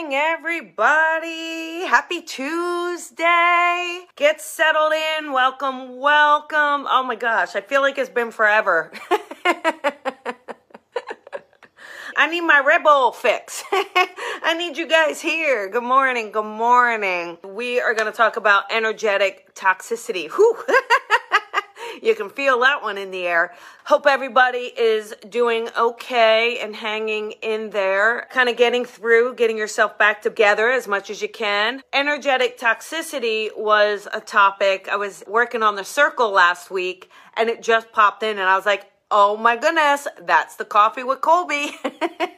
morning, everybody. Happy Tuesday. Get settled in. Welcome, welcome. Oh my gosh, I feel like it's been forever. I need my Red Bull fix. I need you guys here. Good morning. Good morning. We are going to talk about energetic toxicity. Whew. you can feel that one in the air. Hope everybody is doing okay and hanging in there, kind of getting through, getting yourself back together as much as you can. Energetic toxicity was a topic. I was working on the circle last week and it just popped in and I was like, Oh my goodness, that's the coffee with Colby.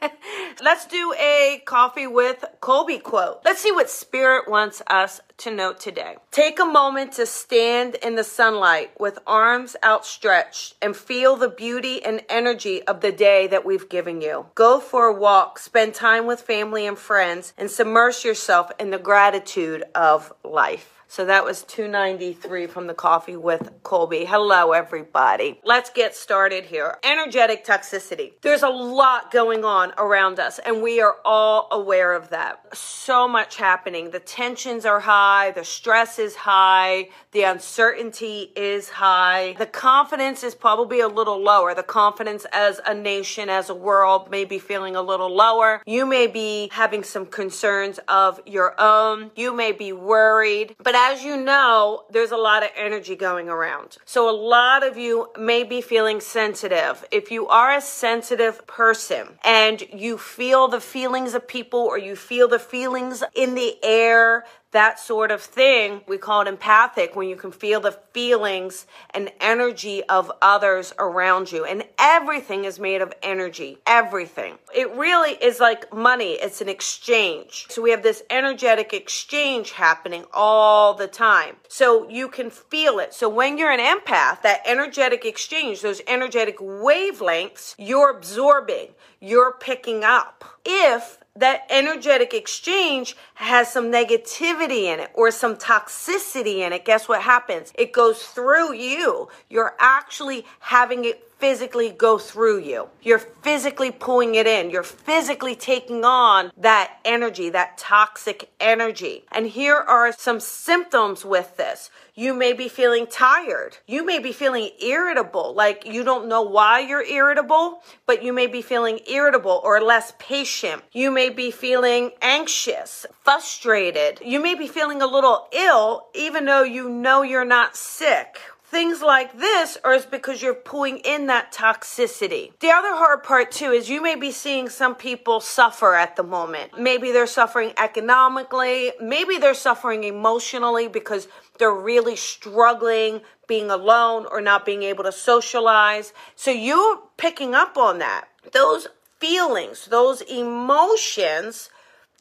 Let's do a coffee with Colby quote. Let's see what Spirit wants us to note today. Take a moment to stand in the sunlight with arms outstretched and feel the beauty and energy of the day that we've given you. Go for a walk, spend time with family and friends, and submerge yourself in the gratitude of life. So that was 293 from the coffee with Colby. Hello, everybody. Let's get started here. Energetic toxicity. There's a lot going on around us, and we are all aware of that. So much happening. The tensions are high, the stress is high, the uncertainty is high. The confidence is probably a little lower. The confidence as a nation, as a world, may be feeling a little lower. You may be having some concerns of your own. You may be worried. But as you know, there's a lot of energy going around. So a lot of you may be feeling sensitive. If you are a sensitive person and you feel the feelings of people or you feel the feelings in the air, that sort of thing. We call it empathic when you can feel the feelings and energy of others around you. And everything is made of energy. Everything. It really is like money. It's an exchange. So we have this energetic exchange happening all the time. So you can feel it. So when you're an empath, that energetic exchange, those energetic wavelengths, you're absorbing, you're picking up. If that energetic exchange has some negativity in it or some toxicity in it, guess what happens? It goes through you. You're actually having it physically go through you. You're physically pulling it in. You're physically taking on that energy, that toxic energy. And here are some symptoms with this. You may be feeling tired. You may be feeling irritable, like you don't know why you're irritable, but you may be feeling irritable or less patient. You may be feeling anxious, frustrated. You may be feeling a little ill, even though you know you're not sick things like this or is because you're pulling in that toxicity. The other hard part too is you may be seeing some people suffer at the moment. Maybe they're suffering economically, maybe they're suffering emotionally because they're really struggling being alone or not being able to socialize. So you're picking up on that. Those feelings, those emotions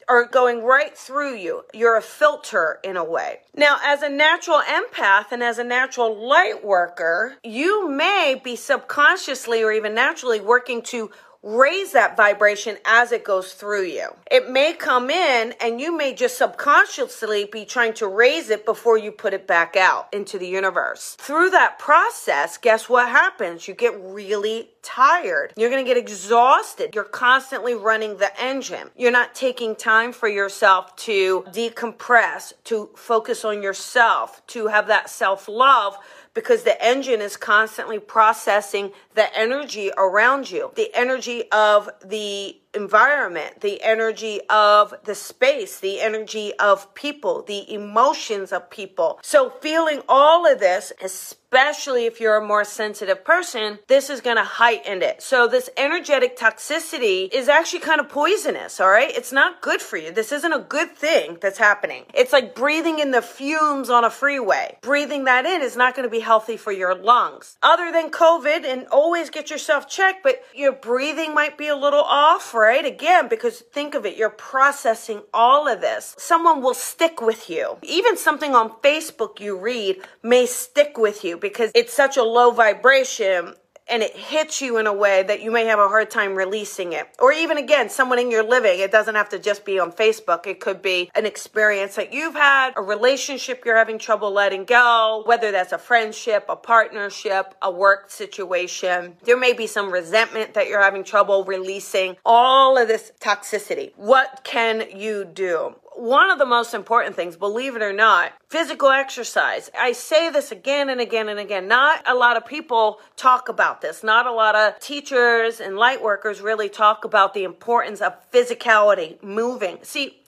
are going right through you. You're a filter in a way. Now, as a natural empath and as a natural light worker, you may be subconsciously or even naturally working to raise that vibration as it goes through you. It may come in and you may just subconsciously be trying to raise it before you put it back out into the universe. Through that process, guess what happens? You get really tired. You're going to get exhausted. You're constantly running the engine. You're not taking time for yourself to decompress, to focus on yourself, to have that self love because the engine is constantly processing the energy around you, the energy of the environment, the energy of the space, the energy of people, the emotions of people. So feeling all of this, especially if you're a more sensitive person, this is going to heighten it. So this energetic toxicity is actually kind of poisonous, all right? It's not good for you. This isn't a good thing that's happening. It's like breathing in the fumes on a freeway. Breathing that in is not going to be healthy for your lungs. Other than COVID and always get yourself checked, but your breathing might be a little off, right? Again, because think of it, you're processing all of this. Someone will stick with you. Even something on Facebook you read may stick with you because it's such a low vibration and it hits you in a way that you may have a hard time releasing it. Or even again, someone in your living, it doesn't have to just be on Facebook. It could be an experience that you've had, a relationship you're having trouble letting go, whether that's a friendship, a partnership, a work situation. There may be some resentment that you're having trouble releasing. All of this toxicity. What can you do? One of the most important things, believe it or not, physical exercise. I say this again and again and again. Not a lot of people talk about this. Not a lot of teachers and light workers really talk about the importance of physicality, moving. See,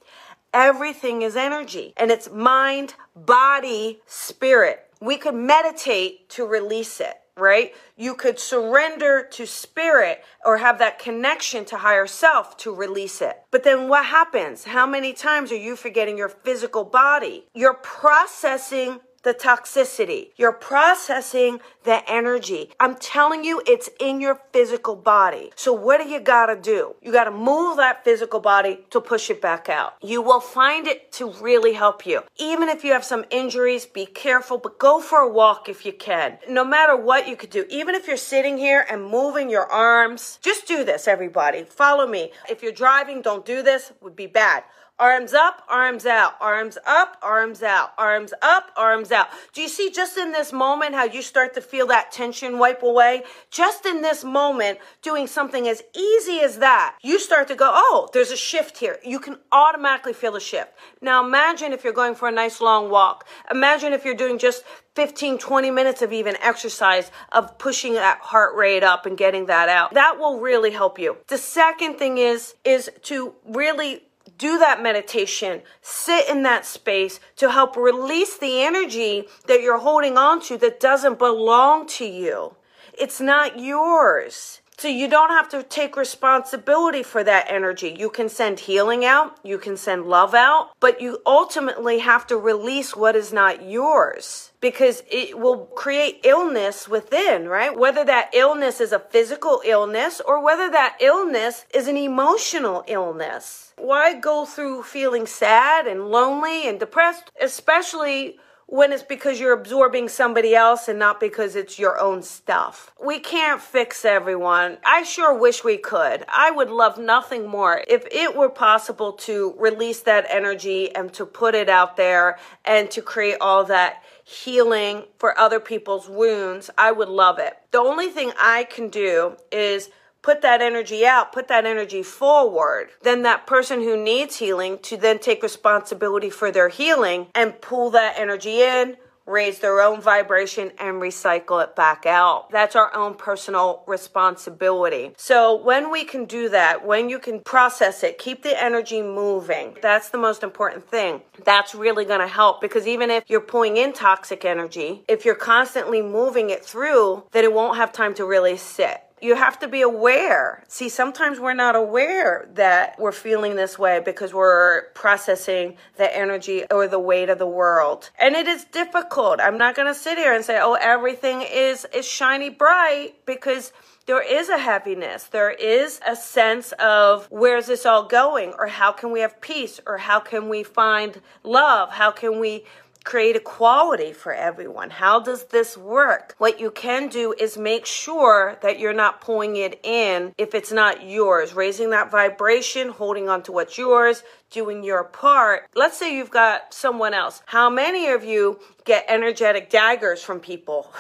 everything is energy and it's mind, body, spirit. We could meditate to release it right? You could surrender to spirit or have that connection to higher self to release it. But then what happens? How many times are you forgetting your physical body? You're processing the toxicity. You're processing the energy. I'm telling you, it's in your physical body. So what do you gotta do? You gotta move that physical body to push it back out. You will find it to really help you. Even if you have some injuries, be careful, but go for a walk if you can. No matter what you could do, even if you're sitting here and moving your arms, just do this, everybody. Follow me. If you're driving, don't do this, would be bad. Arms up, arms out, arms up, arms out, arms up, arms out. Do you see just in this moment how you start to feel that tension wipe away? Just in this moment, doing something as easy as that, you start to go, oh, there's a shift here. You can automatically feel a shift. Now imagine if you're going for a nice long walk. Imagine if you're doing just 15, 20 minutes of even exercise of pushing that heart rate up and getting that out. That will really help you. The second thing is, is to really do that meditation, sit in that space to help release the energy that you're holding on to that doesn't belong to you. It's not yours. So you don't have to take responsibility for that energy. You can send healing out, you can send love out, but you ultimately have to release what is not yours because it will create illness within, right? Whether that illness is a physical illness or whether that illness is an emotional illness. Why go through feeling sad and lonely and depressed, especially when it's because you're absorbing somebody else and not because it's your own stuff. We can't fix everyone. I sure wish we could. I would love nothing more if it were possible to release that energy and to put it out there and to create all that healing for other people's wounds. I would love it. The only thing I can do is put that energy out, put that energy forward, then that person who needs healing to then take responsibility for their healing and pull that energy in, raise their own vibration and recycle it back out. That's our own personal responsibility. So when we can do that, when you can process it, keep the energy moving. That's the most important thing. That's really going to help because even if you're pulling in toxic energy, if you're constantly moving it through, then it won't have time to really sit you have to be aware. See, sometimes we're not aware that we're feeling this way because we're processing the energy or the weight of the world. And it is difficult. I'm not going to sit here and say, "Oh, everything is is shiny bright" because there is a heaviness. There is a sense of where's this all going or how can we have peace or how can we find love? How can we create equality for everyone. How does this work? What you can do is make sure that you're not pulling it in if it's not yours, raising that vibration, holding on to what's yours, doing your part. Let's say you've got someone else. How many of you get energetic daggers from people?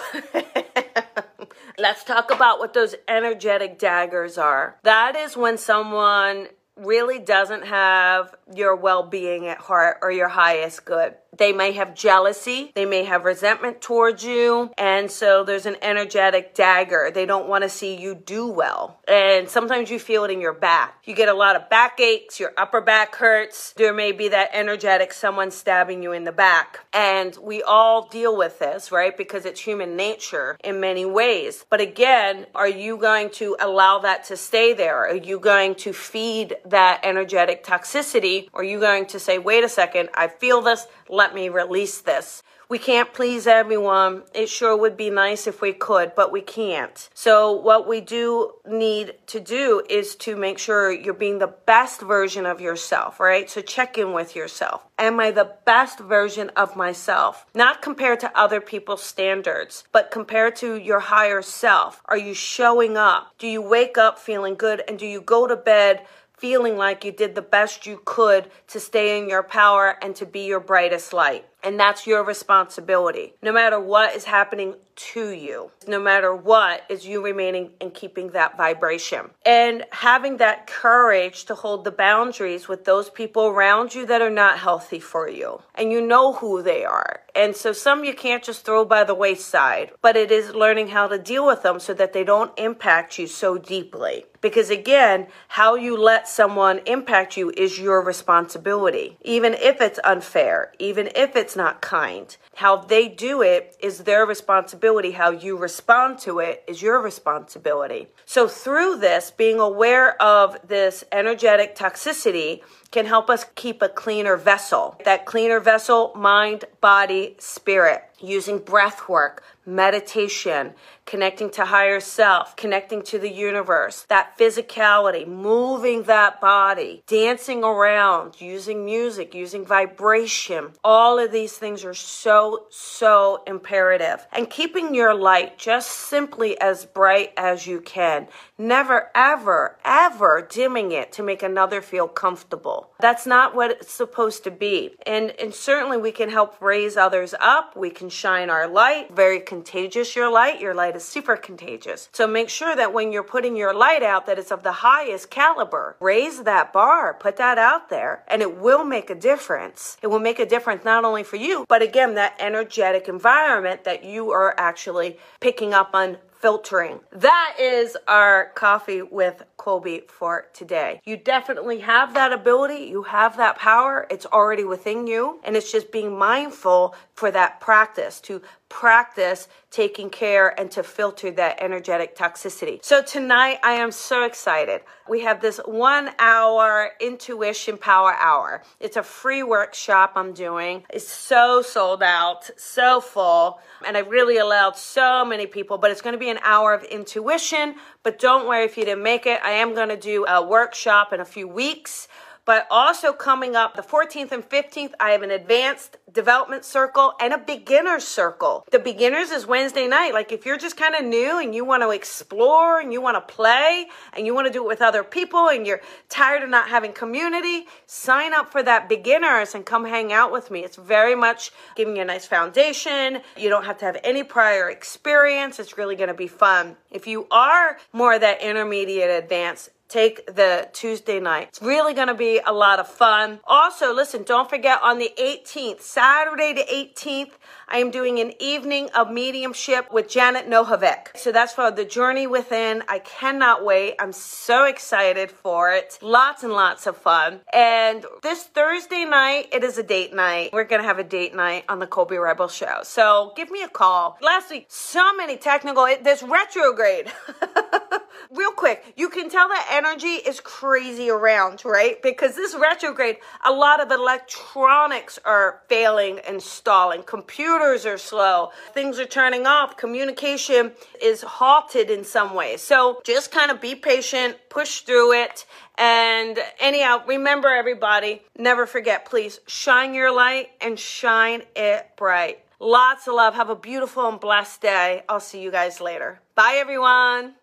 Let's talk about what those energetic daggers are. That is when someone really doesn't have your well being at heart or your highest good. They may have jealousy, they may have resentment towards you, and so there's an energetic dagger. They don't want to see you do well. And sometimes you feel it in your back. You get a lot of back aches, your upper back hurts. There may be that energetic someone stabbing you in the back. And we all deal with this, right? Because it's human nature in many ways. But again, are you going to allow that to stay there? Are you going to feed that energetic toxicity? Or are you going to say, wait a second, I feel this, let me release this? We can't please everyone. It sure would be nice if we could, but we can't. So, what we do need to do is to make sure you're being the best version of yourself, right? So, check in with yourself. Am I the best version of myself? Not compared to other people's standards, but compared to your higher self. Are you showing up? Do you wake up feeling good? And do you go to bed? Feeling like you did the best you could to stay in your power and to be your brightest light. And that's your responsibility. No matter what is happening to you, no matter what, is you remaining and keeping that vibration. And having that courage to hold the boundaries with those people around you that are not healthy for you. And you know who they are. And so some you can't just throw by the wayside, but it is learning how to deal with them so that they don't impact you so deeply. Because again, how you let someone impact you is your responsibility. Even if it's unfair, even if it's not kind. How they do it is their responsibility. How you respond to it is your responsibility. So, through this, being aware of this energetic toxicity can help us keep a cleaner vessel. That cleaner vessel, mind, body, spirit, using breath work, meditation, connecting to higher self, connecting to the universe, that physicality, moving that body, dancing around, using music, using vibration. All of these things are so, so imperative. And keeping your light just simply as bright as you can. Never, ever, ever dimming it to make another feel comfortable. That's not what it's supposed to be. And, and certainly we can help raise others up. We can shine our light. Very contagious, your light. Your light is super contagious. So make sure that when you're putting your light out, that it's of the highest caliber. Raise that bar, put that out there, and it will make a difference. It will make a difference not only for you, but again, that energetic environment that you are actually picking up on filtering. That is our coffee with Colby for today. You definitely have that ability, you have that power, it's already within you, and it's just being mindful for that practice to practice taking care and to filter that energetic toxicity. So tonight I am so excited. We have this 1 hour intuition power hour. It's a free workshop I'm doing. It's so sold out, so full, and I really allowed so many people, but it's going to be an hour of intuition, but don't worry if you didn't make it. I am going to do a workshop in a few weeks but also coming up the 14th and 15th, I have an advanced development circle and a beginner's circle. The beginners is Wednesday night. Like if you're just kind of new and you want to explore and you want to play and you want to do it with other people and you're tired of not having community, sign up for that beginners and come hang out with me. It's very much giving you a nice foundation. You don't have to have any prior experience. It's really going to be fun. If you are more that intermediate advanced, take the Tuesday night. It's really going to be a lot of fun. Also, listen, don't forget on the 18th, Saturday the 18th, I am doing an evening of mediumship with Janet Nohavec. So that's for the journey within. I cannot wait. I'm so excited for it. Lots and lots of fun. And this Thursday night, it is a date night. We're going to have a date night on the Colby Rebel show. So give me a call. Last week, so many technical, this retrograde. Real quick, you can tell that energy is crazy around, right? Because this retrograde, a lot of electronics are failing and stalling. Computers are slow. Things are turning off. Communication is halted in some ways. So just kind of be patient, push through it. And anyhow, remember everybody, never forget, please shine your light and shine it bright. Lots of love. Have a beautiful and blessed day. I'll see you guys later. Bye, everyone.